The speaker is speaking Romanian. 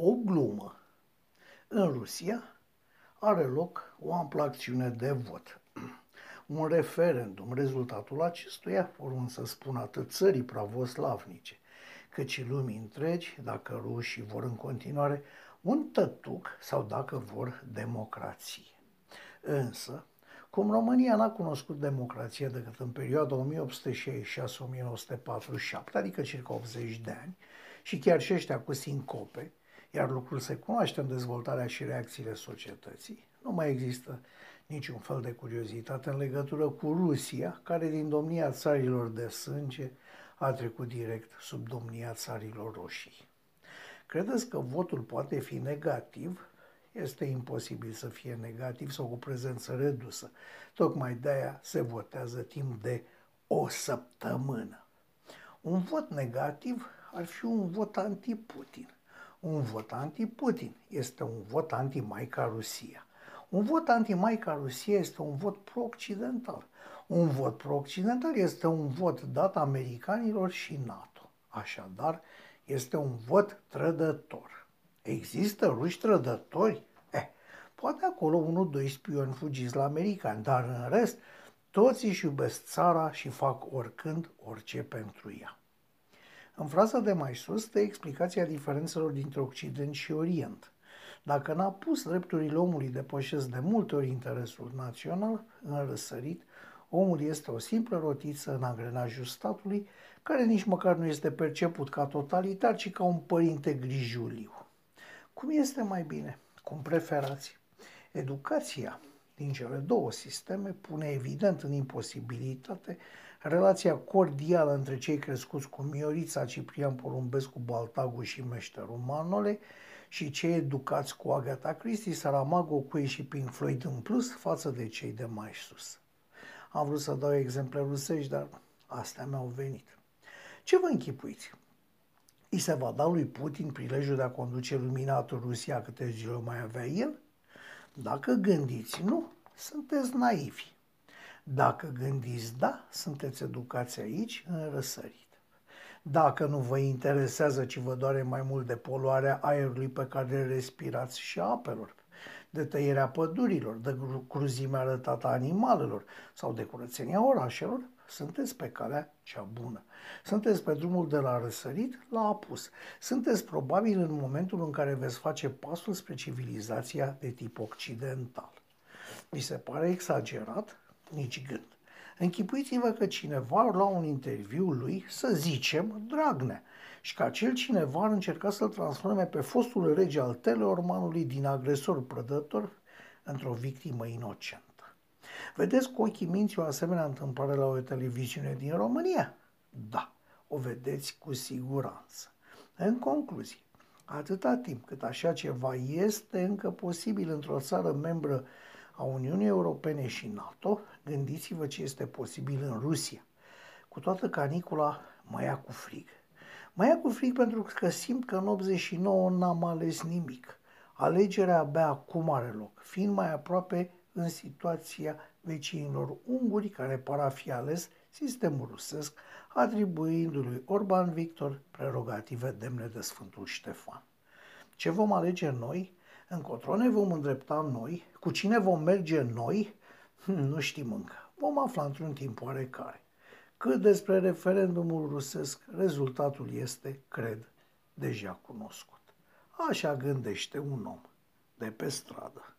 o glumă. În Rusia are loc o amplă acțiune de vot. Un referendum, rezultatul acestuia, urmând să spun atât țării pravoslavnice, cât și lumii întregi, dacă rușii vor în continuare un tătuc sau dacă vor democrație. Însă, cum România n-a cunoscut democrația decât în perioada 1866-1947, adică circa 80 de ani, și chiar și ăștia cu sincope, iar lucrul se cunoaște în dezvoltarea și reacțiile societății, nu mai există niciun fel de curiozitate în legătură cu Rusia, care din domnia țarilor de sânge a trecut direct sub domnia țarilor roșii. Credeți că votul poate fi negativ? Este imposibil să fie negativ sau cu prezență redusă. Tocmai de aia se votează timp de o săptămână. Un vot negativ ar fi un vot anti-Putin. Un vot anti-Putin este un vot anti-Maica Rusia. Un vot anti-Maica Rusia este un vot pro-occidental. Un vot pro-occidental este un vot dat americanilor și NATO. Așadar, este un vot trădător. Există ruși trădători? Eh, poate acolo unul, doi spioni fugiți la americani, dar în rest, toți își iubesc țara și fac oricând orice pentru ea. În fraza de mai sus stă explicația diferențelor dintre Occident și Orient. Dacă n-a pus drepturile omului depășesc de multe ori interesul național, în răsărit, omul este o simplă rotiță în angrenajul statului, care nici măcar nu este perceput ca totalitar, ci ca un părinte grijuliu. Cum este mai bine? Cum preferați? Educația din cele două sisteme pune evident în imposibilitate relația cordială între cei crescuți cu Miorița, Ciprian Porumbescu, Baltagu și Meșterul Manole și cei educați cu Agatha Christie, Saramago, Cui și Pink Floyd în plus față de cei de mai sus. Am vrut să dau exemple rusești, dar astea mi-au venit. Ce vă închipuiți? I se va da lui Putin prilejul de a conduce luminatul Rusia câte zile mai avea el? Dacă gândiți nu, sunteți naivi. Dacă gândiți da, sunteți educați aici, în răsărit. Dacă nu vă interesează, ci vă doare mai mult de poluarea aerului pe care respirați și a apelor, de tăierea pădurilor, de cruzimea arătată a animalelor sau de curățenia orașelor, sunteți pe calea cea bună. Sunteți pe drumul de la răsărit la apus. Sunteți probabil în momentul în care veți face pasul spre civilizația de tip occidental. Mi se pare exagerat? Nici gând. Închipuiți-vă că cineva la un interviu lui, să zicem, Dragnea, și că acel cineva ar încerca să-l transforme pe fostul rege al teleormanului din agresor prădător într-o victimă inocentă. Vedeți cu ochii minții o asemenea întâmplare la o televiziune din România? Da, o vedeți cu siguranță. În concluzie, atâta timp cât așa ceva este încă posibil într-o țară membră a Uniunii Europene și NATO, gândiți-vă ce este posibil în Rusia. Cu toată canicula, mă ia cu frig. Mă ia cu frig pentru că simt că în 89 n-am ales nimic. Alegerea abia acum are loc, fiind mai aproape în situația vecinilor unguri care par a fi ales sistemul rusesc, atribuindu-lui Orban Victor prerogative demne de Sfântul Ștefan. Ce vom alege noi? Încotro ne vom îndrepta noi? Cu cine vom merge noi? Hm, nu știm încă. Vom afla într-un timp oarecare. Cât despre referendumul rusesc, rezultatul este, cred, deja cunoscut. Așa gândește un om de pe stradă.